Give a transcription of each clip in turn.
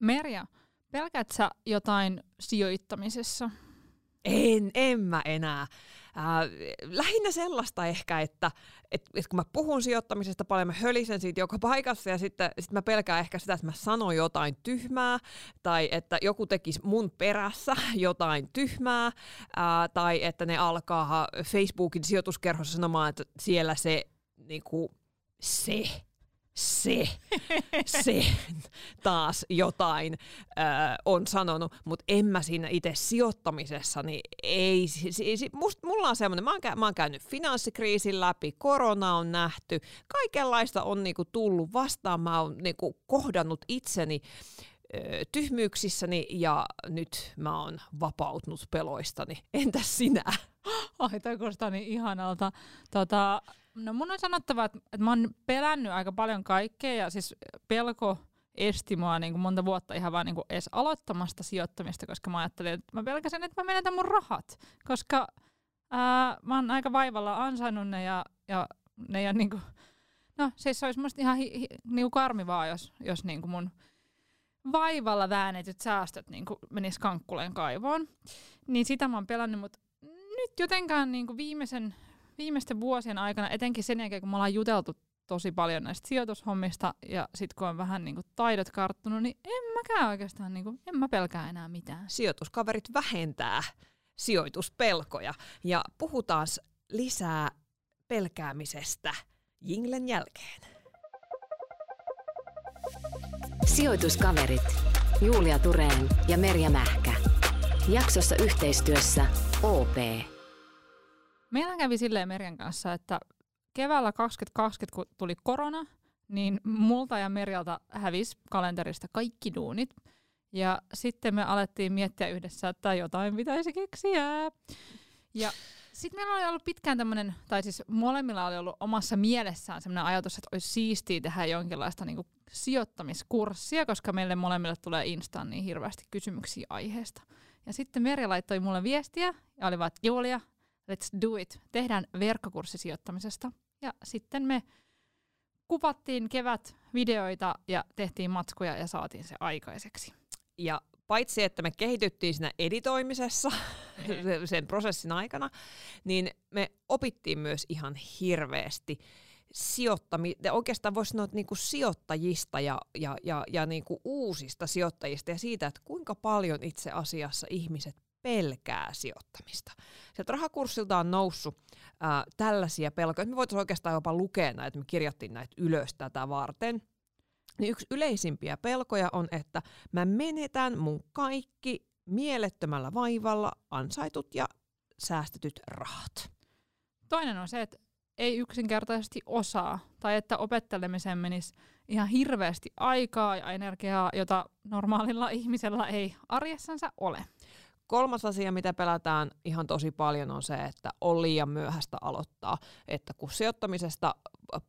Merja, pelkät sä jotain sijoittamisessa? En, en mä enää. Äh, lähinnä sellaista ehkä, että et, et kun mä puhun sijoittamisesta paljon, mä hölisen siitä joka paikassa ja sitten sit mä pelkään ehkä sitä, että mä sanon jotain tyhmää tai että joku tekisi mun perässä jotain tyhmää ää, tai että ne alkaa Facebookin sijoituskerhossa sanomaan, että siellä se niinku, se se, se taas jotain ö, on sanonut, mutta en mä siinä itse sijoittamisessa, niin ei, si, si, must, mulla on semmoinen, mä, oon, mä oon käynyt finanssikriisin läpi, korona on nähty, kaikenlaista on niinku tullut vastaan, mä oon niinku kohdannut itseni tyhmyyksissäni ja nyt mä oon vapautunut peloistani. Entäs sinä? Ai, toi kuulostaa niin ihanalta. Tota, no mun on sanottava, että, että mä oon pelännyt aika paljon kaikkea ja siis pelko esti mua niin kuin monta vuotta ihan vaan niin kuin edes aloittamasta sijoittamista, koska mä ajattelin, että mä pelkäsin, että mä menetän mun rahat, koska ää, mä oon aika vaivalla ansainnut ne ja, ja ne ja niin kuin, no siis se olisi musta ihan hi, hi, niin karmivaa, jos, jos niin kuin mun vaivalla väännetyt säästöt niin kuin menis kankkuleen kaivoon. Niin sitä mä oon pelännyt, mutta nyt jotenkaan niin kuin viimeisen, viimeisten vuosien aikana, etenkin sen jälkeen, kun me ollaan juteltu tosi paljon näistä sijoitushommista ja sitten kun on vähän niin kuin taidot karttunut, niin en mäkään oikeastaan, niin kuin, en mä pelkää enää mitään. Sijoituskaverit vähentää sijoituspelkoja ja puhutaan lisää pelkäämisestä jinglen jälkeen. Sijoituskaverit Julia Tureen ja Merja Mähkä. Jaksossa yhteistyössä OP. Meillä kävi silleen Merjan kanssa, että keväällä 2020, kun tuli korona, niin multa ja Merjalta hävisi kalenterista kaikki duunit. Ja sitten me alettiin miettiä yhdessä, että jotain pitäisi keksiä. Ja sitten meillä oli ollut pitkään tämmöinen, tai siis molemmilla oli ollut omassa mielessään semmoinen ajatus, että olisi siistiä tehdä jonkinlaista niinku sijoittamiskurssia, koska meille molemmille tulee Instaan niin hirveästi kysymyksiä aiheesta. Ja sitten Merja laittoi mulle viestiä ja oli vaan, että Julia, let's do it. Tehdään verkkokurssi sijoittamisesta. Ja sitten me kuvattiin kevät videoita ja tehtiin matskuja ja saatiin se aikaiseksi. Ja paitsi että me kehityttiin siinä editoimisessa sen prosessin aikana, niin me opittiin myös ihan hirveästi sijoittami, oikeastaan voisi sanoa että niinku sijoittajista ja, ja, ja, ja niinku uusista sijoittajista ja siitä, että kuinka paljon itse asiassa ihmiset pelkää sijoittamista. Sieltä rahakurssilta on noussut ää, tällaisia pelkoja. Me voitaisiin oikeastaan jopa lukea näitä, me kirjattiin näitä ylös tätä varten. Niin yksi yleisimpiä pelkoja on, että mä menetän mun kaikki mielettömällä vaivalla ansaitut ja säästetyt rahat. Toinen on se, että ei yksinkertaisesti osaa, tai että opettelemiseen menisi ihan hirveästi aikaa ja energiaa, jota normaalilla ihmisellä ei arjessansa ole. Kolmas asia, mitä pelätään ihan tosi paljon, on se, että on liian myöhäistä aloittaa. Että kun sijoittamisesta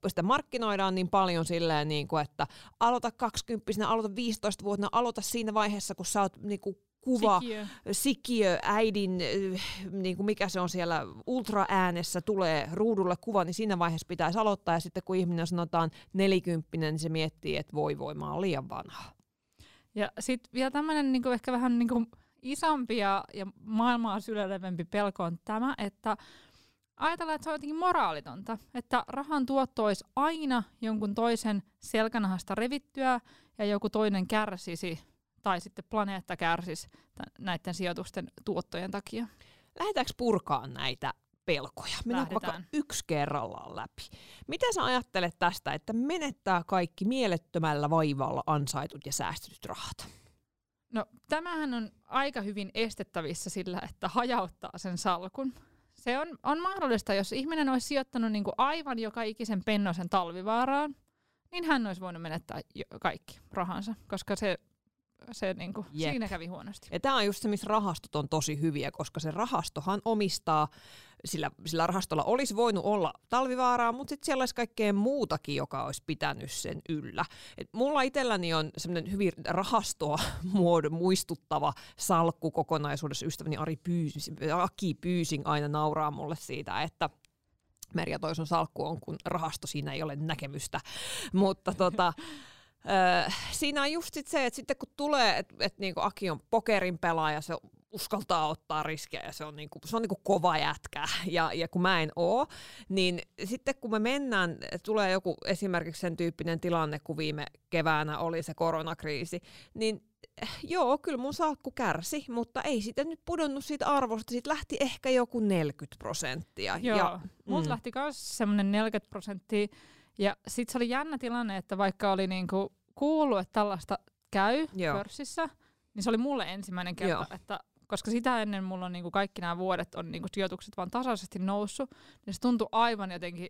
sitä markkinoidaan niin paljon silleen, niin kuin, että aloita 20 aloita 15 vuotta, aloita siinä vaiheessa, kun sä oot niin kuin kuva, sikiö. sikiö, äidin, niin kuin mikä se on siellä ultraäänessä, tulee ruudulle kuva, niin siinä vaiheessa pitäisi aloittaa. Ja sitten kun ihminen sanotaan nelikymppinen, niin se miettii, että voi voi, mä oon liian vanha. Ja sitten vielä tämmöinen niin ehkä vähän niin kuin isompi ja, ja maailmaa syleilevempi pelko on tämä, että ajatellaan, että se on jotenkin moraalitonta, että rahan tuotto olisi aina jonkun toisen selkänahasta revittyä ja joku toinen kärsisi tai sitten planeetta kärsisi näiden sijoitusten tuottojen takia. Lähdetäänkö purkaan näitä pelkoja? Mennään vaikka yksi kerrallaan läpi. Mitä sä ajattelet tästä, että menettää kaikki mielettömällä vaivalla ansaitut ja säästetyt rahat? No tämähän on aika hyvin estettävissä sillä, että hajauttaa sen salkun. Se on, on mahdollista, jos ihminen olisi sijoittanut niin kuin aivan joka ikisen pennosen talvivaaraan, niin hän olisi voinut menettää kaikki rahansa, koska se se niin kuin, siinä kävi huonosti. Ja tämä on just se, missä rahastot on tosi hyviä, koska se rahastohan omistaa, sillä, sillä rahastolla olisi voinut olla talvivaaraa, mutta sitten siellä olisi kaikkea muutakin, joka olisi pitänyt sen yllä. Et mulla itselläni on semmoinen hyvin rahastoa muodon muistuttava salkku kokonaisuudessa. Ystäväni Ari Pyysin, Aki Pyysing aina nauraa mulle siitä, että Merja Toison salkku on, kun rahasto siinä ei ole näkemystä. Mutta tota, öö, siinä on just sit se, että sitten kun tulee, että et niinku Aki on pokerin pelaaja, se uskaltaa ottaa riskejä ja se on, niinku, se on niinku kova jätkä ja, ja kun mä en oo, niin sitten kun me mennään, tulee joku esimerkiksi sen tyyppinen tilanne, kun viime keväänä oli se koronakriisi, niin eh, joo, kyllä mun salkku kärsi, mutta ei sitten nyt pudonnut siitä arvosta, siitä lähti ehkä joku 40 prosenttia. Joo, ja, mut mm. lähti myös semmoinen 40 prosenttia. Ja sitten se oli jännä tilanne, että vaikka oli niinku kuullut, että tällaista käy Joo. pörssissä, niin se oli mulle ensimmäinen kerta, Joo. että koska sitä ennen mulla on niinku kaikki nämä vuodet on niinku sijoitukset vaan tasaisesti noussut, niin se tuntui aivan jotenkin,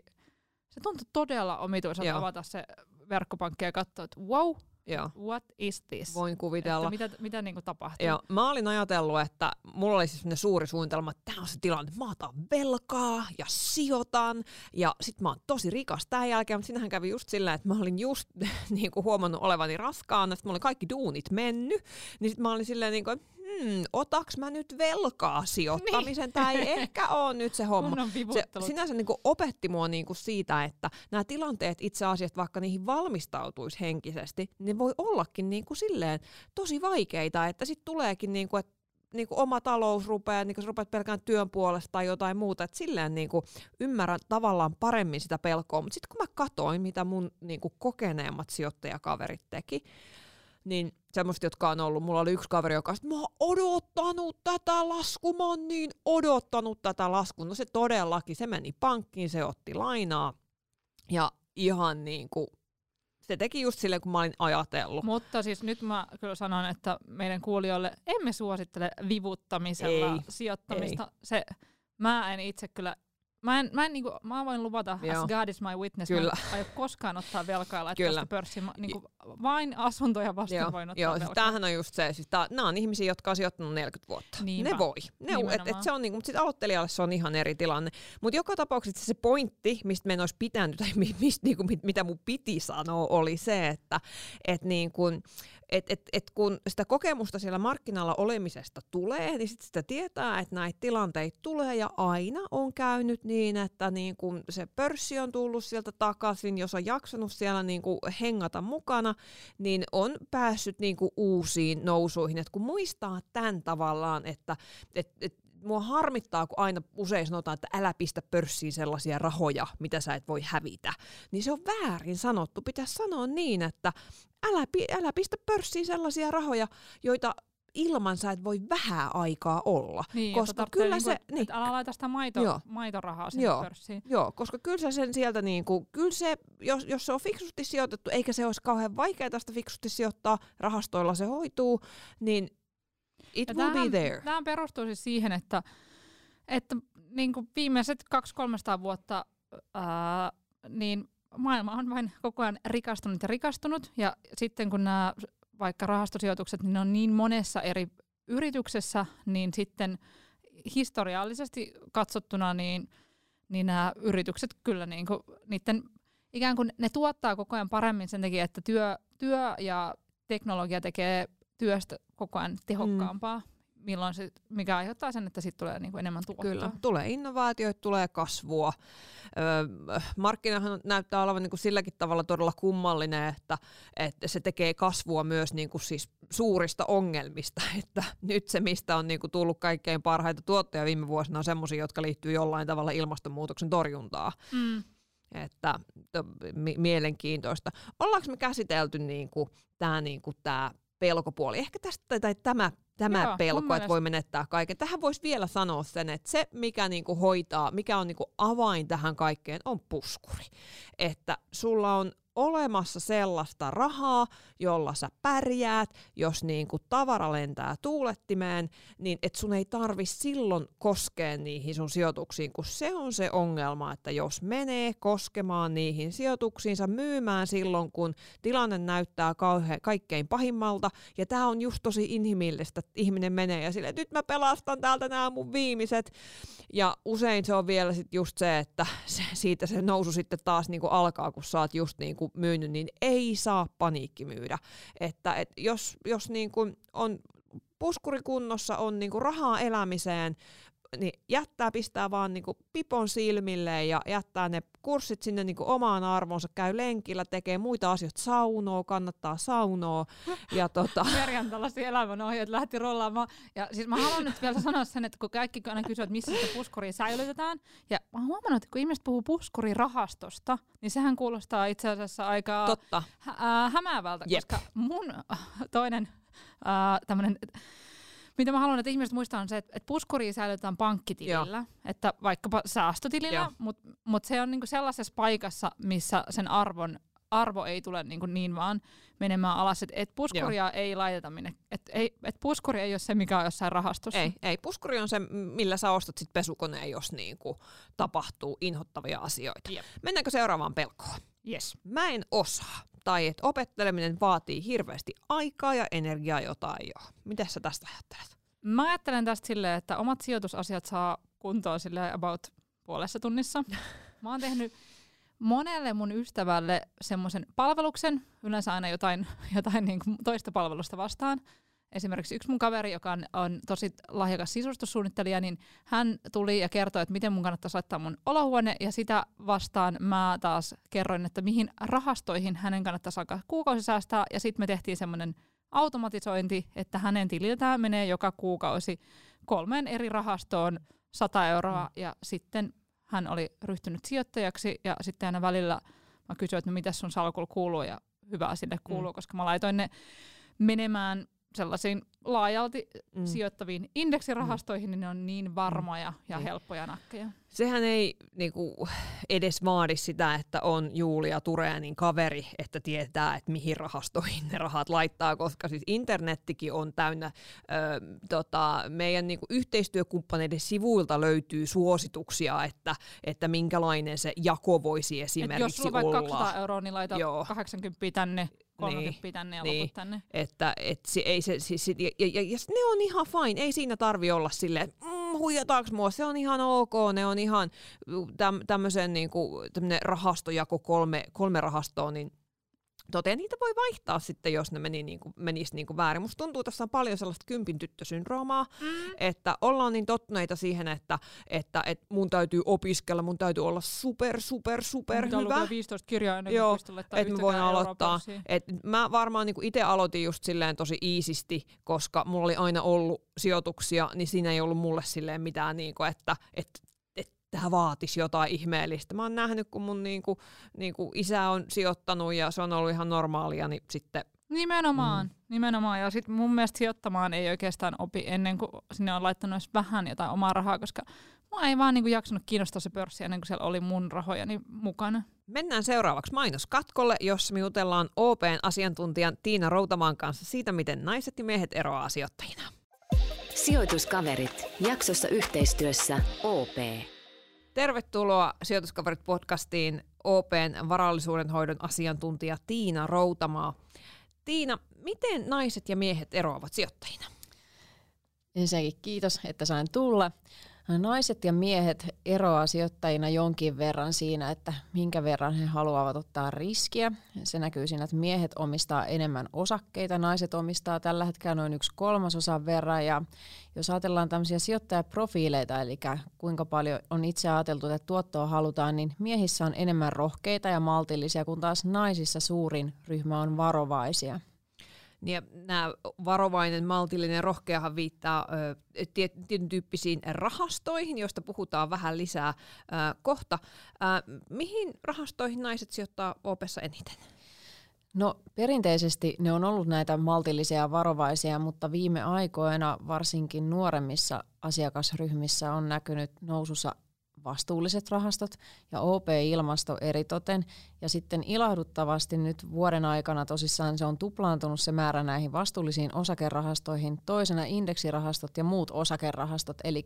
se tuntui todella omituiselta avata se verkkopankki ja katsoa, että wow, Joo, what is this? voin kuvitella. Että mitä, mitä niinku tapahtuu? Ja mä olin ajatellut, että mulla oli siis suuri suunnitelma, että tämä on se tilanne, että mä otan velkaa ja sijoitan ja sit mä oon tosi rikas tämän jälkeen, mutta sinähän kävi just silleen, että mä olin just niin kuin huomannut olevani raskaana, että mulla oli kaikki duunit mennyt, niin sit mä olin silleen niin kuin, hmm, otaks mä nyt velkaa sijoittamisen, niin. tai ei ehkä ole nyt se homma. Se sinänsä niin kuin opetti mua niin kuin siitä, että nämä tilanteet itse asiassa, vaikka niihin valmistautuisi henkisesti, niin voi ollakin niin kuin silleen tosi vaikeita, että sitten tuleekin niin kuin, että niin kuin oma talous rupeaa, niin kuin sä rupeat pelkään työn puolesta tai jotain muuta, että silleen niin kuin ymmärrän tavallaan paremmin sitä pelkoa, mutta sitten kun mä katoin, mitä mun niin kuin kokeneemmat sijoittajakaverit teki, niin semmoista, jotka on ollut, mulla oli yksi kaveri, joka sanoi, mä oon odottanut tätä laskua, mä oon niin odottanut tätä laskua. No se todellakin, se meni pankkiin, se otti lainaa ja ihan niin kuin, se teki just silleen, kun mä olin ajatellut. Mutta siis nyt mä kyllä sanon, että meidän kuulijoille emme suosittele vivuttamisella Ei, sijoittamista. Se, mä en itse kyllä, mä, en, mä, en, niinku, mä voin luvata, Joo. as God is my witness, Kyllä. mä en aio koskaan ottaa velkaa laittaa sitä pörssiin. Mä, niinku, vain asuntoja vastaan Joo, voin ottaa joo velkaa. tämähän on just se, siis tää, nämä on ihmisiä, jotka on sijoittanut 40 vuotta. Niinpä. Ne voi. Ne, et, et se on niinku, mutta sitten aloittelijalle se on ihan eri tilanne. Mutta joka tapauksessa se pointti, mistä meidän olisi pitänyt, tai mi- mistä, niinku, mit, mitä mun piti sanoa, oli se, että et niinku, et, et, et kun sitä kokemusta siellä markkinalla olemisesta tulee, niin sit sitä tietää, että näitä tilanteita tulee ja aina on käynyt niin, että niin kun se pörssi on tullut sieltä takaisin, jos on jaksanut siellä niin kuin hengata mukana, niin on päässyt niin kuin uusiin nousuihin. Et kun muistaa tämän tavallaan, että et, et, mua harmittaa, kun aina usein sanotaan, että älä pistä pörssiin sellaisia rahoja, mitä sä et voi hävitä. Niin se on väärin sanottu. Pitäisi sanoa niin, että älä, älä pistä pörssiin sellaisia rahoja, joita ilman sä et voi vähän aikaa olla. Niin, koska kyllä niinku, se... Niin, älä laita sitä maito, Joo. maitorahaa sinne Joo. pörssiin. Joo, koska kyllä se sen sieltä niinku, kyllä se, jos, jos se on fiksusti sijoitettu, eikä se olisi kauhean vaikeaa tästä fiksusti sijoittaa, rahastoilla se hoituu, niin it Ja will be tämähän- there. Tämähän perustuu siis siihen, että, että niin kuin viimeiset 200-300 vuotta ää, niin maailma on vain koko ajan rikastunut ja rikastunut. Ja sitten kun nämä vaikka rahastosijoitukset, niin ne on niin monessa eri yrityksessä, niin sitten historiallisesti katsottuna, niin, niin nämä yritykset kyllä niin kuin, niiden, ikään kuin ne tuottaa koko ajan paremmin sen takia, että työ, työ ja teknologia tekee työstä koko ajan tehokkaampaa, milloin se, mikä aiheuttaa sen, että siitä tulee niin kuin enemmän tuottoa. Kyllä, tulee innovaatioita, tulee kasvua. Öö, markkinahan näyttää olevan niin kuin silläkin tavalla todella kummallinen, että, että se tekee kasvua myös niin kuin siis suurista ongelmista. Että nyt se, mistä on niin kuin tullut kaikkein parhaita tuotteja viime vuosina, on sellaisia, jotka liittyy jollain tavalla ilmastonmuutoksen torjuntaan. Mm. Että to, mi- mielenkiintoista. Ollaanko me käsitelty niin kuin, tämä niin kuin, tää pelkopuoli? Ehkä tästä tai tämä tämä Joo, pelko, että mielestä- voi menettää kaiken. Tähän voisi vielä sanoa sen, että se, mikä niinku hoitaa, mikä on niinku avain tähän kaikkeen, on puskuri. Että sulla on olemassa sellaista rahaa, jolla sä pärjäät, jos niinku tavara lentää tuulettimeen, niin et sun ei tarvi silloin koskea niihin sun sijoituksiin, kun se on se ongelma, että jos menee koskemaan niihin sijoituksiinsa myymään silloin, kun tilanne näyttää kauhe, kaikkein pahimmalta, ja tämä on just tosi inhimillistä, että ihminen menee ja silleen, nyt mä pelastan täältä nämä mun viimeiset, ja usein se on vielä sit just se, että se, siitä se nousu sitten taas niinku alkaa, kun sä oot just niinku myynyt, niin ei saa paniikki myydä. Että et jos, jos niinku on puskurikunnossa, on niinku rahaa elämiseen, niin jättää, pistää vaan niinku pipon silmille ja jättää ne kurssit sinne niinku omaan arvoonsa, käy lenkillä, tekee muita asioita, saunoo, kannattaa saunoa. Ja tota... Merjan tällaisia elämän ohjeet lähti rollaamaan. Ja siis mä haluan nyt vielä sanoa sen, että kun kaikki aina kysyvät, että missä sitä puskuria säilytetään, ja mä oon huomannut, että kun ihmiset puhuu puskurirahastosta, niin sehän kuulostaa itse asiassa aika Totta. hä- äh, hämäävältä, Jep. koska mun äh, toinen äh, tämmönen, mitä mä haluan, että ihmiset muistaa on se, että, että puskuria säilytetään pankkitilillä, että vaikkapa säästötilillä, Joo. mutta mut se on niinku sellaisessa paikassa, missä sen arvon arvo ei tule niin, kuin niin vaan menemään alas, että et puskuria ei laiteta minne, että ei, et puskuri ei ole se, mikä on jossain rahastossa. Ei, ei. Puskuri on se, millä sä ostat sit pesukoneen, jos niinku tapahtuu inhottavia asioita. Jep. Mennäänkö seuraavaan pelkoon? Yes. Mä en osaa. Tai että opetteleminen vaatii hirveästi aikaa ja energiaa, jota ei ole. Miten sä tästä ajattelet? Mä ajattelen tästä silleen, että omat sijoitusasiat saa kuntoon sille about puolessa tunnissa. Mä oon tehnyt monelle mun ystävälle semmoisen palveluksen, yleensä aina jotain, jotain niin kuin toista palvelusta vastaan. Esimerkiksi yksi mun kaveri, joka on, on tosi lahjakas sisustussuunnittelija, niin hän tuli ja kertoi, että miten mun kannattaisi laittaa mun olohuone, ja sitä vastaan mä taas kerroin, että mihin rahastoihin hänen kannattaisi alkaa kuukausi säästää, ja sitten me tehtiin semmoinen automatisointi, että hänen tililtään menee joka kuukausi kolmeen eri rahastoon 100 euroa, mm. ja sitten hän oli ryhtynyt sijoittajaksi, ja sitten aina välillä mä kysyin, että no mitä sun salkulla kuuluu, ja hyvää sille kuuluu, mm. koska mä laitoin ne menemään sellaisiin laajalti mm. sijoittaviin indeksirahastoihin, niin ne on niin varmoja ja Niin. helppoja nakkeja. Sehän ei niinku, edes vaadi sitä, että on Julia Tureenin kaveri, että tietää, että mihin rahastoihin ne rahat laittaa, koska siis internettikin on täynnä. Ö, tota, meidän niinku, yhteistyökumppaneiden sivuilta löytyy suosituksia, että, että minkälainen se jako voisi Et esimerkiksi jos sulla on vaikka olla. 200 euroa, niin laita Joo. 80 tänne, 30 niin. tänne ja niin. tänne. Että et se, ei se, siis, ja, ja, ja, ja ne on ihan fine, ei siinä tarvi olla silleen, mm, huijataanko mua, se on ihan ok, ne on ihan täm, tämmöisen niinku, tämmönen rahastojako kolme, kolme rahastoa, niin Toteen niitä voi vaihtaa sitten, jos ne meni niinku, menisi niinku väärin. Musta tuntuu, että tässä on paljon sellaista kympin tyttösyndroomaa, mm. että ollaan niin tottuneita siihen, että, että, että mun täytyy opiskella, mun täytyy olla super, super, super Pitää hyvä. lukea 15 kirjaa ennen Joo, että mä voin aloittaa. Et mä varmaan niinku itse aloitin just silleen tosi iisisti, koska mulla oli aina ollut sijoituksia, niin siinä ei ollut mulle silleen mitään, niinku, että et, et, tämä vaatisi jotain ihmeellistä. Mä oon nähnyt, kun mun niinku, niinku isä on sijoittanut ja se on ollut ihan normaalia, niin sitten Nimenomaan, mm. nimenomaan. Ja sit mun mielestä sijoittamaan ei oikeastaan opi ennen kuin sinne on laittanut edes vähän jotain omaa rahaa, koska mua ei vaan niinku jaksanut kiinnostaa se pörssi ennen kuin siellä oli mun rahojani mukana. Mennään seuraavaksi mainoskatkolle, jossa me jutellaan OPn asiantuntijan Tiina Routamaan kanssa siitä, miten naiset ja miehet eroaa sijoittajina. Sijoituskaverit. Jaksossa yhteistyössä OP. Tervetuloa Sijoituskaverit podcastiin OPn varallisuuden hoidon asiantuntija Tiina Routamaa. Tiina, miten naiset ja miehet eroavat sijoittajina? Ensinnäkin kiitos, että sain tulla. Naiset ja miehet eroaa sijoittajina jonkin verran siinä, että minkä verran he haluavat ottaa riskiä. Se näkyy siinä, että miehet omistaa enemmän osakkeita, naiset omistaa tällä hetkellä noin yksi kolmasosan verran. Ja jos ajatellaan tämmöisiä sijoittajaprofiileita, eli kuinka paljon on itse ajateltu, että tuottoa halutaan, niin miehissä on enemmän rohkeita ja maltillisia, kun taas naisissa suurin ryhmä on varovaisia. Niin Ja nämä varovainen, maltillinen, rohkeahan viittaa tietyn tyyppisiin rahastoihin, joista puhutaan vähän lisää ö, kohta. Ö, mihin rahastoihin naiset sijoittaa OPessa eniten? No perinteisesti ne on ollut näitä maltillisia ja varovaisia, mutta viime aikoina varsinkin nuoremmissa asiakasryhmissä on näkynyt nousussa vastuulliset rahastot ja OP-ilmasto eritoten. Ja sitten ilahduttavasti nyt vuoden aikana tosissaan se on tuplaantunut se määrä näihin vastuullisiin osakerahastoihin, toisena indeksirahastot ja muut osakerahastot, eli,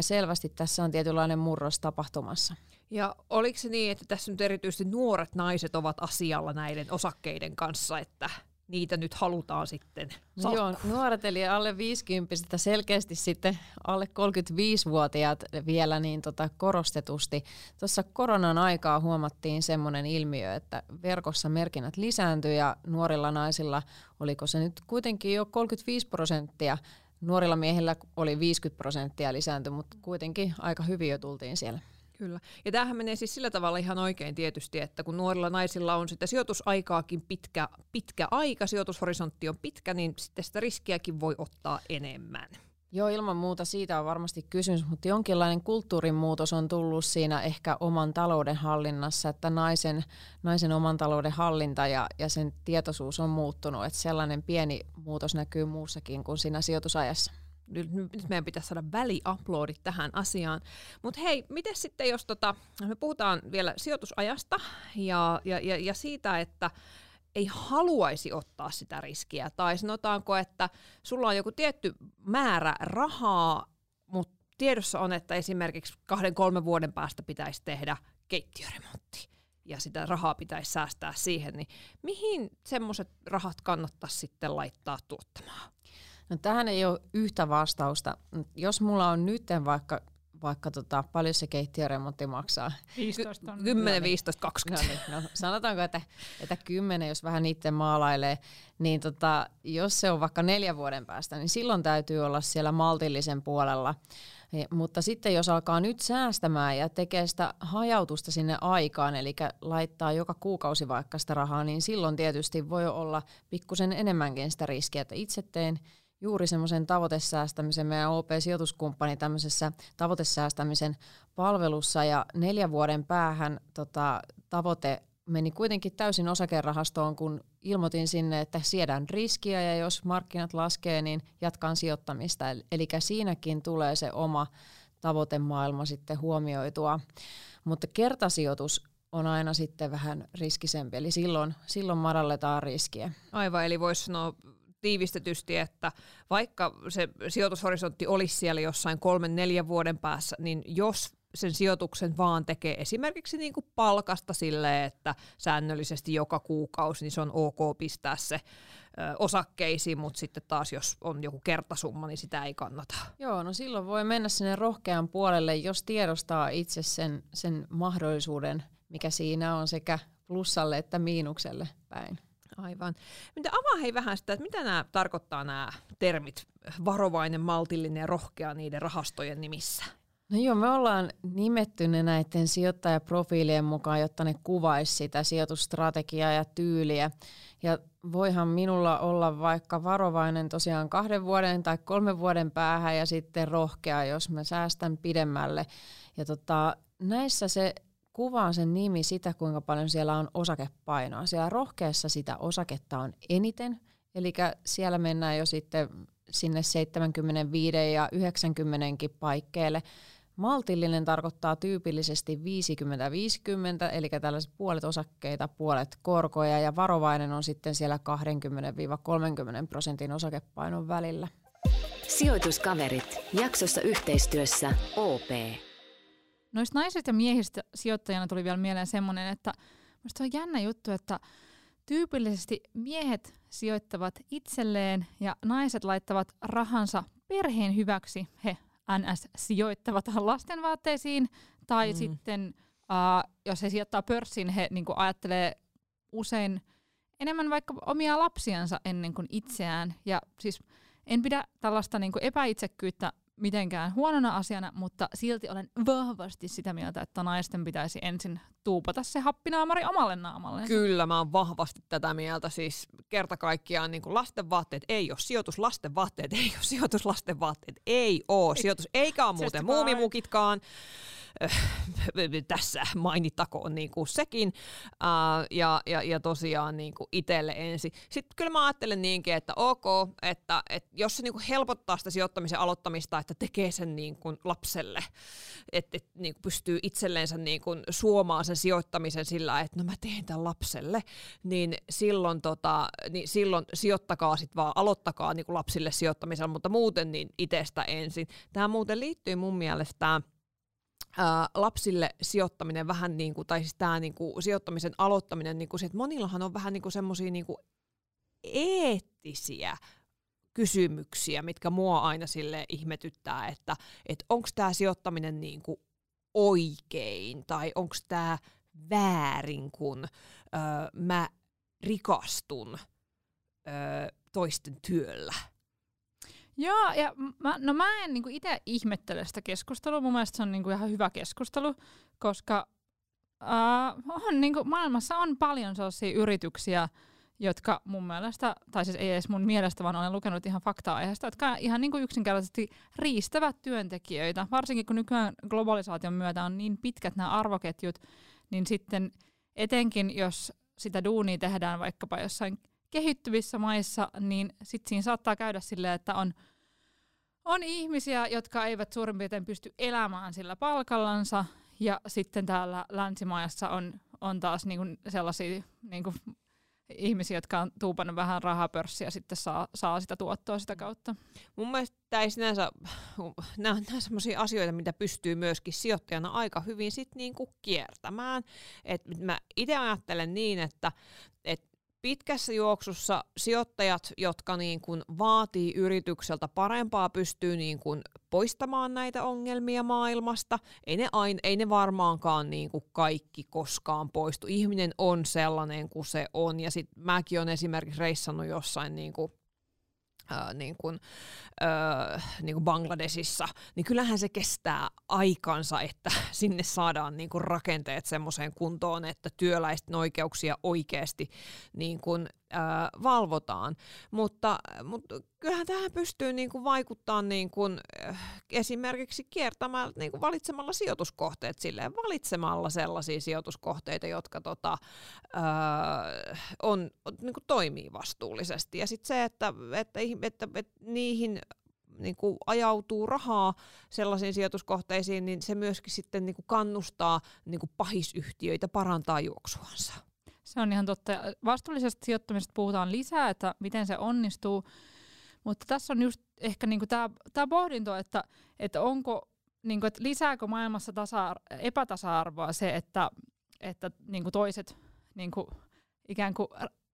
selvästi tässä on tietynlainen murros tapahtumassa. Ja oliko se niin, että tässä nyt erityisesti nuoret naiset ovat asialla näiden osakkeiden kanssa, että niitä nyt halutaan sitten No Joo, nuoret eli alle 50 selkeästi sitten alle 35-vuotiaat vielä niin tota korostetusti. Tuossa koronan aikaa huomattiin semmoinen ilmiö, että verkossa merkinnät lisääntyi ja nuorilla naisilla, oliko se nyt kuitenkin jo 35 prosenttia nuorilla miehillä oli 50 prosenttia lisäänty, mutta kuitenkin aika hyvin jo tultiin siellä. Kyllä. Ja tämähän menee siis sillä tavalla ihan oikein tietysti, että kun nuorilla naisilla on sitä sijoitusaikaakin pitkä, pitkä aika, sijoitushorisontti on pitkä, niin sitten sitä riskiäkin voi ottaa enemmän. Joo, ilman muuta siitä on varmasti kysymys, mutta jonkinlainen kulttuurin muutos on tullut siinä ehkä oman talouden hallinnassa, että naisen, naisen oman talouden hallinta ja, ja sen tietoisuus on muuttunut, että sellainen pieni muutos näkyy muussakin kuin siinä sijoitusajassa nyt, meidän pitäisi saada väliuploadit tähän asiaan. Mutta hei, miten sitten, jos tota, me puhutaan vielä sijoitusajasta ja, ja, ja, ja siitä, että ei haluaisi ottaa sitä riskiä, tai sanotaanko, että sulla on joku tietty määrä rahaa, mutta tiedossa on, että esimerkiksi kahden, kolmen vuoden päästä pitäisi tehdä keittiöremontti, ja sitä rahaa pitäisi säästää siihen, niin mihin semmoiset rahat kannattaisi sitten laittaa tuottamaan? No tähän ei ole yhtä vastausta. Jos mulla on nyt vaikka vaikka tota, paljon se keittiöremontti maksaa. 15 on. 10, 15, 20. No, niin, no, sanotaanko, että, että 10, jos vähän itse maalailee, niin tota, jos se on vaikka neljän vuoden päästä, niin silloin täytyy olla siellä maltillisen puolella. Ja, mutta sitten jos alkaa nyt säästämään ja tekee sitä hajautusta sinne aikaan, eli laittaa joka kuukausi vaikka sitä rahaa, niin silloin tietysti voi olla pikkusen enemmänkin sitä riskiä, että itse teen – juuri semmoisen tavoitesäästämisen, meidän OP-sijoituskumppani tämmöisessä tavoitesäästämisen palvelussa ja neljän vuoden päähän tota, tavoite meni kuitenkin täysin osakerahastoon, kun ilmoitin sinne, että siedän riskiä ja jos markkinat laskee, niin jatkan sijoittamista. Eli siinäkin tulee se oma tavoitemaailma sitten huomioitua. Mutta kertasijoitus on aina sitten vähän riskisempi, eli silloin, silloin madalletaan riskiä. Aivan, eli voisi sanoa tiivistetysti, että vaikka se sijoitushorisontti olisi siellä jossain kolmen, neljän vuoden päässä, niin jos sen sijoituksen vaan tekee esimerkiksi niin kuin palkasta sille, että säännöllisesti joka kuukausi, niin se on ok pistää se ö, osakkeisiin, mutta sitten taas jos on joku kertasumma, niin sitä ei kannata. Joo, no silloin voi mennä sinne rohkean puolelle, jos tiedostaa itse sen, sen mahdollisuuden, mikä siinä on sekä plussalle että miinukselle päin. Aivan. Mitä avaa hei vähän sitä, että mitä nämä tarkoittaa nämä termit, varovainen, maltillinen ja rohkea niiden rahastojen nimissä? No joo, me ollaan nimetty ne näiden sijoittajaprofiilien mukaan, jotta ne kuvaisi sitä sijoitusstrategiaa ja tyyliä. Ja voihan minulla olla vaikka varovainen tosiaan kahden vuoden tai kolmen vuoden päähän ja sitten rohkea, jos mä säästän pidemmälle. Ja tota, näissä se kuvaa sen nimi sitä, kuinka paljon siellä on osakepainoa. Siellä rohkeassa sitä osaketta on eniten, eli siellä mennään jo sitten sinne 75 ja 90 paikkeille. Maltillinen tarkoittaa tyypillisesti 50-50, eli tällaiset puolet osakkeita, puolet korkoja, ja varovainen on sitten siellä 20-30 prosentin osakepainon välillä. Sijoituskaverit, jaksossa yhteistyössä OP. Noista naisista ja miehistä sijoittajana tuli vielä mieleen semmoinen, että minusta on jännä juttu, että tyypillisesti miehet sijoittavat itselleen ja naiset laittavat rahansa perheen hyväksi. He NS sijoittavat lastenvaatteisiin tai mm. sitten uh, jos he sijoittaa pörssiin, he niin ajattelee usein enemmän vaikka omia lapsiansa ennen kuin itseään. Ja siis en pidä tällaista niin epäitsekkyyttä mitenkään huonona asiana, mutta silti olen vahvasti sitä mieltä, että naisten pitäisi ensin tuupata se happinaamari omalle naamalle. Kyllä, mä oon vahvasti tätä mieltä. Siis kerta kaikkiaan niin lastenvaatteet ei ole sijoitus, lastenvaatteet ei ole sijoitus, lastenvaatteet ei ole sijoitus, eikä ole muuten muumimukitkaan. tässä mainittakoon niin kuin sekin. Uh, ja, ja, ja tosiaan niin kuin itselle ensin. Sitten kyllä mä ajattelen niinkin, että ok, että, että jos se niin kuin helpottaa sitä sijoittamisen aloittamista, että tekee sen niin kuin lapselle, että, että niin pystyy itselleensä niin kuin suomaan sen sijoittamisen sillä, että no mä teen tämän lapselle, niin silloin, tota, niin silloin sijoittakaa sitten vaan, aloittakaa niin kuin lapsille sijoittamisella, mutta muuten niin itsestä ensin. Tämä muuten liittyy mun mielestä ää, lapsille sijoittaminen vähän niin kuin, tai siis tämä niin kuin, sijoittamisen aloittaminen, niin kuin se, että monillahan on vähän niin kuin semmoisia niin eettisiä kysymyksiä, mitkä mua aina sille ihmetyttää, että, että onko tämä sijoittaminen niin oikein tai onko tämä väärin, kun öö, mä rikastun öö, toisten työllä. Joo, ja mä, no mä en niinku itse ihmettele sitä keskustelua. Mun mielestä se on niinku ihan hyvä keskustelu, koska uh, on, niinku, maailmassa on paljon sellaisia yrityksiä, jotka mun mielestä, tai siis ei edes mun mielestä, vaan olen lukenut ihan faktaa aiheesta, jotka ihan niin kuin yksinkertaisesti riistävät työntekijöitä. Varsinkin kun nykyään globalisaation myötä on niin pitkät nämä arvoketjut, niin sitten etenkin jos sitä duunia tehdään vaikkapa jossain kehittyvissä maissa, niin sitten siinä saattaa käydä silleen, että on, on ihmisiä, jotka eivät suurin piirtein pysty elämään sillä palkallansa, ja sitten täällä länsimaissa on, on taas niinku sellaisia niinku ihmisiä, jotka on tuupannut vähän rahaa pörssiä ja sitten saa, saa sitä tuottoa sitä kautta. Mun mielestä tämä ei sinänsä, nämä on sellaisia asioita, mitä pystyy myöskin sijoittajana aika hyvin sit niinku kiertämään. Et mä itse ajattelen niin, että et pitkässä juoksussa sijoittajat, jotka niin kuin vaatii yritykseltä parempaa, pystyy niin kuin poistamaan näitä ongelmia maailmasta. Ei ne, ain, ei ne varmaankaan niin kuin kaikki koskaan poistu. Ihminen on sellainen kuin se on. Ja sitten mäkin olen esimerkiksi reissannut jossain niin kuin Äh, niin kuin, äh, niin kuin Bangladesissa, niin kyllähän se kestää aikansa, että sinne saadaan niin kuin rakenteet semmoiseen kuntoon, että työläisten oikeuksia oikeasti niin kuin, äh, valvotaan. Mutta, mutta kyllähän tähän pystyy niin kuin vaikuttaa niin kuin, äh, esimerkiksi kiertämällä, niin kuin valitsemalla sijoituskohteet silleen, valitsemalla sellaisia sijoituskohteita, jotka tota, äh, on, niin kuin toimii vastuullisesti. Ja sitten se, että, että, että, että niihin niin kuin ajautuu rahaa sellaisiin sijoituskohteisiin, niin se myöskin sitten niin kuin kannustaa niin kuin pahisyhtiöitä parantaa juoksuansa. Se on ihan totta. Vastuullisesta sijoittamisesta puhutaan lisää, että miten se onnistuu. Mutta tässä on just ehkä niinku tämä pohdinto, että, että onko, niinku, että lisääkö maailmassa tasa, epätasa-arvoa se, että, että niinku toiset niinku, ikään kuin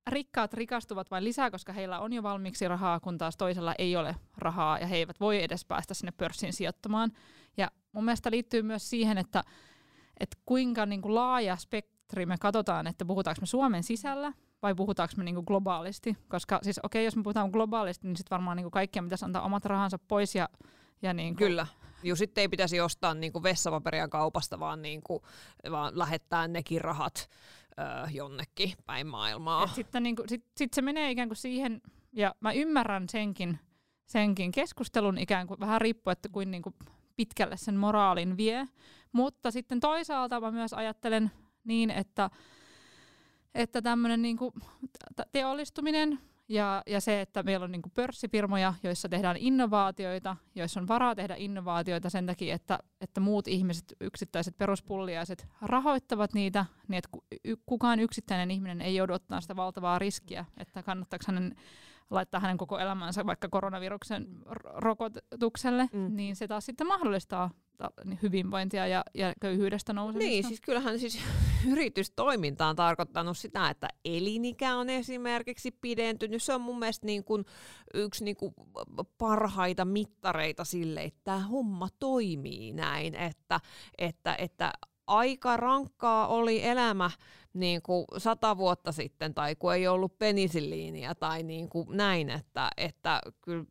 rikkaat rikastuvat vain lisää, koska heillä on jo valmiiksi rahaa, kun taas toisella ei ole rahaa ja he eivät voi edes päästä sinne pörssiin sijoittamaan. Ja mun mielestä liittyy myös siihen, että, että kuinka niin kuin laaja spektri me katsotaan, että puhutaanko me Suomen sisällä vai puhutaanko me niinku globaalisti. Koska siis okei, okay, jos me puhutaan globaalisti, niin sitten varmaan niinku kaikkien pitäisi antaa omat rahansa pois ja, ja niinku, Kyllä. Joo, sitten ei pitäisi ostaa niinku vessapaperia kaupasta, vaan, niinku, vaan lähettää nekin rahat öö, jonnekin päin maailmaa. Sitten niinku, sit, sit se menee ikään kuin siihen, ja mä ymmärrän senkin, senkin keskustelun ikään kuin vähän riippuen, että kuin niinku pitkälle sen moraalin vie. Mutta sitten toisaalta mä myös ajattelen niin, että että tämmöinen niinku teollistuminen ja, ja se, että meillä on niinku pörssifirmoja, joissa tehdään innovaatioita, joissa on varaa tehdä innovaatioita sen takia, että, että muut ihmiset, yksittäiset peruspulliaiset rahoittavat niitä, niin että kukaan yksittäinen ihminen ei joudu ottaa sitä valtavaa riskiä, että kannattaako hänen laittaa hänen koko elämänsä vaikka koronaviruksen rokotukselle, mm. niin se taas sitten mahdollistaa hyvinvointia ja, ja köyhyydestä nousemista. Niin, siis kyllähän siis yritystoiminta on tarkoittanut sitä, että elinikä on esimerkiksi pidentynyt. Se on mun mielestä niin kuin yksi niin kuin parhaita mittareita sille, että tämä homma toimii näin, että, että, että aika rankkaa oli elämä niin kuin sata vuotta sitten, tai kun ei ollut penisilliiniä tai niin kuin näin, että, että kyllä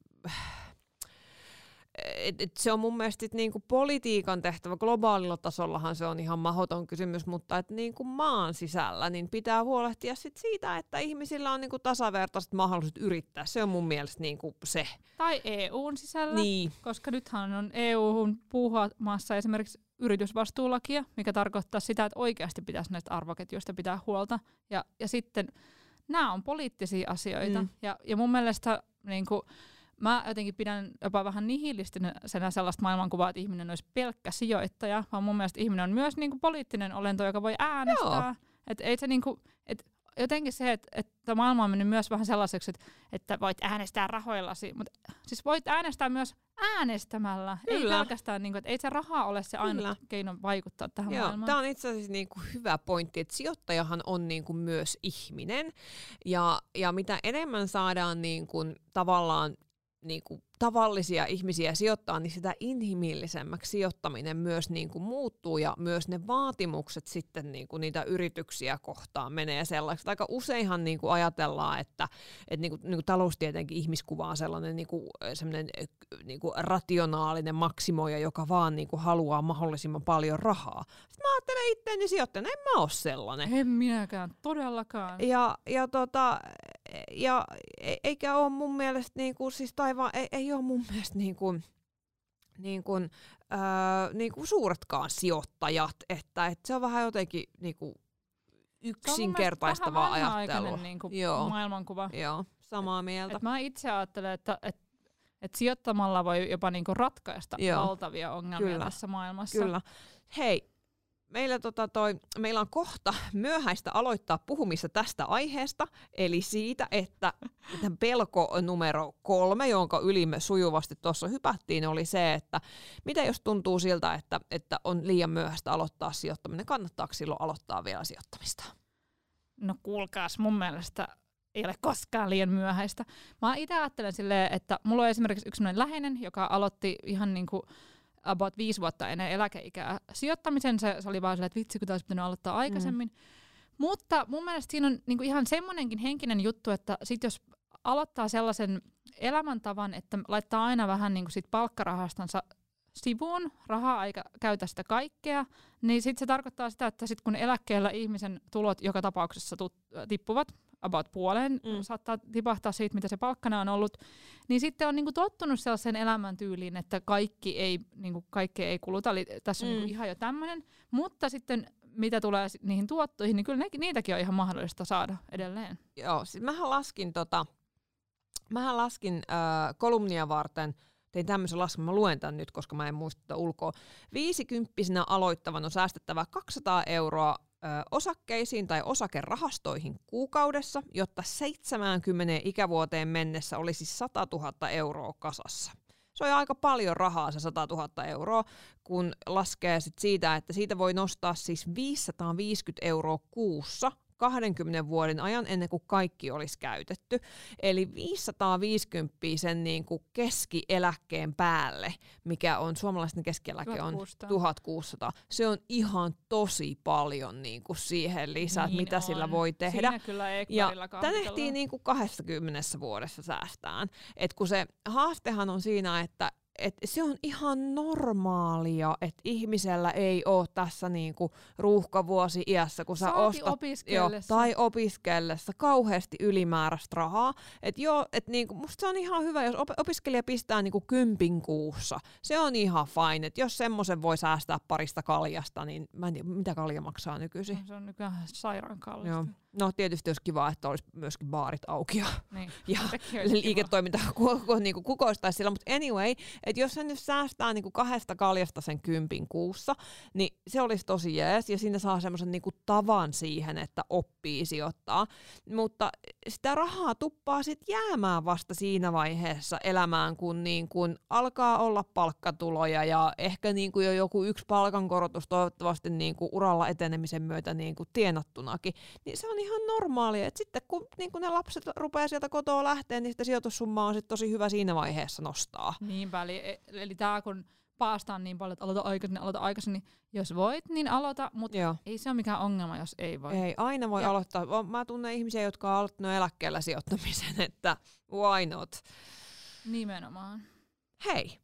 et, et se on mun mielestä niin kuin politiikan tehtävä. Globaalilla tasollahan se on ihan mahdoton kysymys, mutta et niin kuin maan sisällä niin pitää huolehtia sit siitä, että ihmisillä on niin kuin tasavertaiset mahdollisuudet yrittää. Se on mun mielestä niin kuin se. Tai EUn sisällä, niin. koska nythän on EUn puuhaamassa esimerkiksi yritysvastuulakia, mikä tarkoittaa sitä, että oikeasti pitäisi näistä arvoketjuista pitää huolta. Ja, ja sitten nämä on poliittisia asioita. Mm. Ja, ja mun mielestä niin kuin, mä jotenkin pidän jopa vähän nihilistinä sellaista maailmankuvaa, että ihminen olisi pelkkä sijoittaja, vaan mun mielestä ihminen on myös niin kuin poliittinen olento, joka voi äänestää. Et ei se niin kuin, et jotenkin se, että, että maailma on mennyt myös vähän sellaiseksi, että, että voit äänestää rahoillasi, mutta siis voit äänestää myös äänestämällä. Kyllä. Ei pelkästään, niin kuin, että ei se raha ole se aina keino vaikuttaa tähän Joo, maailmaan. Tämä on itse asiassa niin kuin hyvä pointti, että sijoittajahan on niin kuin myös ihminen. Ja, ja mitä enemmän saadaan niin kuin, tavallaan niin kuin tavallisia ihmisiä sijoittaa, niin sitä inhimillisemmäksi sijoittaminen myös niin kuin muuttuu ja myös ne vaatimukset sitten niin kuin niitä yrityksiä kohtaan menee sellaiseksi. Aika useinhan niin kuin ajatellaan, että, että niin kuin, niin kuin taloustietenkin ihmiskuva on sellainen niin kuin, sellainen, niin kuin rationaalinen maksimoija, joka vaan niin kuin haluaa mahdollisimman paljon rahaa. Sitten mä ajattelen itteeni sijoittajana, en mä ole sellainen. En minäkään, todellakaan. Ja, ja, tota, ja e- eikä ole mun mielestä, niin kuin, siis taivaan, ei, ei ole mun mielestä niin kuin, niin kuin, öö, niin kuin suuretkaan sijoittajat, että, että se on vähän jotenkin niin kuin yksinkertaistavaa ajattelua. Niin kuin Joo. maailmankuva. Joo, samaa mieltä. Et mä itse ajattelen, että, että et sijoittamalla voi jopa niinku ratkaista Joo. valtavia ongelmia Kyllä. tässä maailmassa. Kyllä. Hei, meillä, tota toi, meillä on kohta myöhäistä aloittaa puhumista tästä aiheesta, eli siitä, että pelko numero kolme, jonka yli me sujuvasti tuossa hypättiin, oli se, että mitä jos tuntuu siltä, että, että on liian myöhäistä aloittaa sijoittaminen, kannattaako silloin aloittaa vielä sijoittamista? No kuulkaas, mun mielestä ei ole koskaan liian myöhäistä. Mä itse ajattelen silleen, että mulla on esimerkiksi yksi läheinen, joka aloitti ihan niinku about viisi vuotta ennen eläkeikää sijoittamisen. Se, se oli vaan silleen, että vitsi, kun olisi pitänyt aloittaa aikaisemmin. Mm. Mutta mun mielestä siinä on niinku ihan semmoinenkin henkinen juttu, että sit jos aloittaa sellaisen elämäntavan, että laittaa aina vähän niinku sit palkkarahastansa sivuun, rahaa eikä käytä sitä kaikkea, niin sitten se tarkoittaa sitä, että sit kun eläkkeellä ihmisen tulot joka tapauksessa tut- tippuvat, about puoleen, mm. saattaa tipahtaa siitä, mitä se palkkana on ollut, niin sitten on niinku tottunut sellaiseen elämäntyyliin, että kaikki ei, niinku, kaikki ei kuluta. Eli tässä on niinku mm. niinku ihan jo tämmöinen, mutta sitten mitä tulee niihin tuottoihin, niin kyllä ne, niitäkin on ihan mahdollista saada edelleen. Joo, siis mähän laskin, tota, mähän laskin äh, kolumnia varten, tein tämmöisen laskelman, mä luen tämän nyt, koska mä en muista tätä ulkoa. Viisikymppisenä aloittavan on säästettävä 200 euroa osakkeisiin tai osakerahastoihin kuukaudessa, jotta 70 ikävuoteen mennessä olisi 100 000 euroa kasassa. Se on aika paljon rahaa se 100 000 euroa, kun laskee sit siitä, että siitä voi nostaa siis 550 euroa kuussa 20 vuoden ajan ennen kuin kaikki olisi käytetty. Eli 550 sen niin kuin keskieläkkeen päälle, mikä on suomalaisten keskieläke 1600. on 1600. Se on ihan tosi paljon niin kuin siihen lisää, niin mitä on. sillä voi tehdä. Siinä kyllä ja tämä tehtiin niin kuin 20 vuodessa säästään. Et kun se haastehan on siinä, että et se on ihan normaalia, että ihmisellä ei ole tässä niinku ruuhkavuosi iässä, kun sä Saati ostat jo, tai opiskellessa kauheasti ylimääräistä rahaa. Et joo, et niinku, musta se on ihan hyvä, jos op- opiskelija pistää niinku kympin kuussa. Se on ihan fine, että jos semmoisen voi säästää parista kaljasta, niin mä en tiedä, mitä kalja maksaa nykyisin. No, se on nykyään sairaan kallista. Joo. No tietysti olisi kiva, että olisi myöskin baarit auki ja, niin, ja liiketoiminta niinku kukoistaisi sillä. Mutta anyway, että jos hän nyt säästää niinku kahdesta kaljasta sen kympin kuussa, niin se olisi tosi jees ja siinä saa semmoisen niinku tavan siihen, että oppii sijoittaa. Mutta sitä rahaa tuppaa sitten jäämään vasta siinä vaiheessa elämään, kun niinku alkaa olla palkkatuloja ja ehkä niinku jo joku yksi palkankorotus toivottavasti niinku uralla etenemisen myötä niinku tienattunakin. Niin se on ihan normaalia. Et sitten kun, niin kun ne lapset rupeaa sieltä kotoa lähteä, niin sitä sijoitussummaa on sit tosi hyvä siinä vaiheessa nostaa. Niinpä, eli, eli tämä kun paastaan niin paljon, että aloita aikaisin, aloita aikaisin, niin jos voit, niin aloita, mutta Joo. ei se ole mikään ongelma, jos ei voi. Ei, aina voi ja. aloittaa. Mä tunnen ihmisiä, jotka on aloittanut eläkkeellä sijoittamisen, että why not? Nimenomaan. Hei.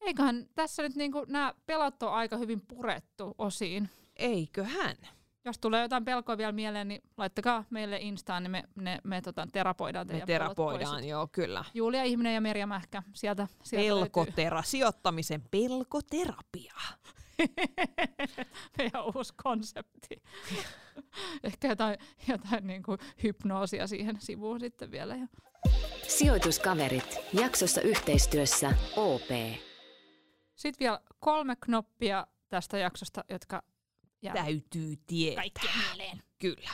Eiköhän tässä nyt niinku nämä pelot on aika hyvin purettu osiin. Eiköhän? Jos tulee jotain pelkoa vielä mieleen, niin laittakaa meille Instaan, niin me, ne, me tota, terapoidaan teidän Me terapoidaan, joo, kyllä. Julia Ihminen ja Merja Mähkä, sieltä, sieltä Pelkotera, sijoittamisen pelkoterapia. Meidän uusi konsepti. Ehkä jotain, jotain niin kuin hypnoosia siihen sivuun sitten vielä. Sijoituskaverit, jaksossa yhteistyössä OP. Sitten vielä kolme knoppia tästä jaksosta, jotka ja täytyy tietää. Kaikki mieleen. Kyllä.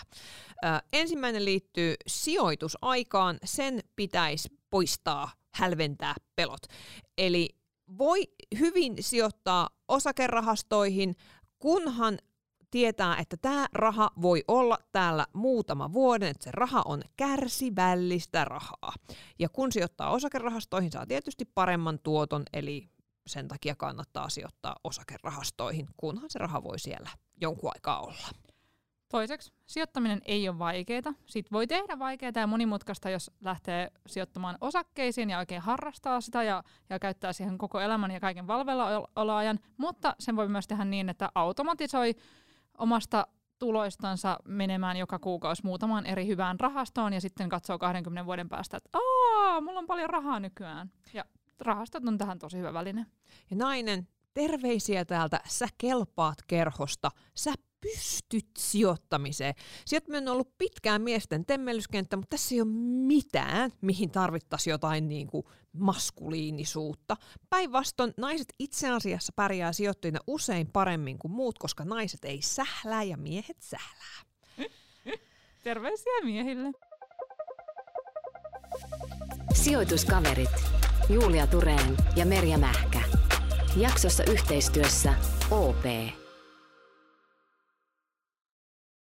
Ö, ensimmäinen liittyy sijoitusaikaan. Sen pitäisi poistaa, hälventää pelot. Eli voi hyvin sijoittaa osakerahastoihin, kunhan tietää, että tämä raha voi olla täällä muutama vuoden, että se raha on kärsivällistä rahaa. Ja kun sijoittaa osakerahastoihin, saa tietysti paremman tuoton, eli sen takia kannattaa sijoittaa osakerahastoihin, kunhan se raha voi siellä jonkun aikaa olla. Toiseksi, sijoittaminen ei ole vaikeaa. Siitä voi tehdä vaikeaa ja monimutkaista, jos lähtee sijoittamaan osakkeisiin ja oikein harrastaa sitä ja, ja käyttää siihen koko elämän ja kaiken valvella mutta sen voi myös tehdä niin, että automatisoi omasta tuloistansa menemään joka kuukausi muutamaan eri hyvään rahastoon ja sitten katsoo 20 vuoden päästä, että aa, mulla on paljon rahaa nykyään. Ja rahastot on tähän tosi hyvä väline. Ja nainen, terveisiä täältä, sä kelpaat kerhosta, sä pystyt sijoittamiseen. Sijoittaminen on ollut pitkään miesten temmellyskenttä, mutta tässä ei ole mitään, mihin tarvittaisiin jotain niin kuin maskuliinisuutta. Päinvastoin naiset itse asiassa pärjää sijoittajina usein paremmin kuin muut, koska naiset ei sählää ja miehet sählää. Terveisiä miehille. Sijoituskaverit. Julia Tureen ja Merja Mähkä. Jaksossa yhteistyössä OP.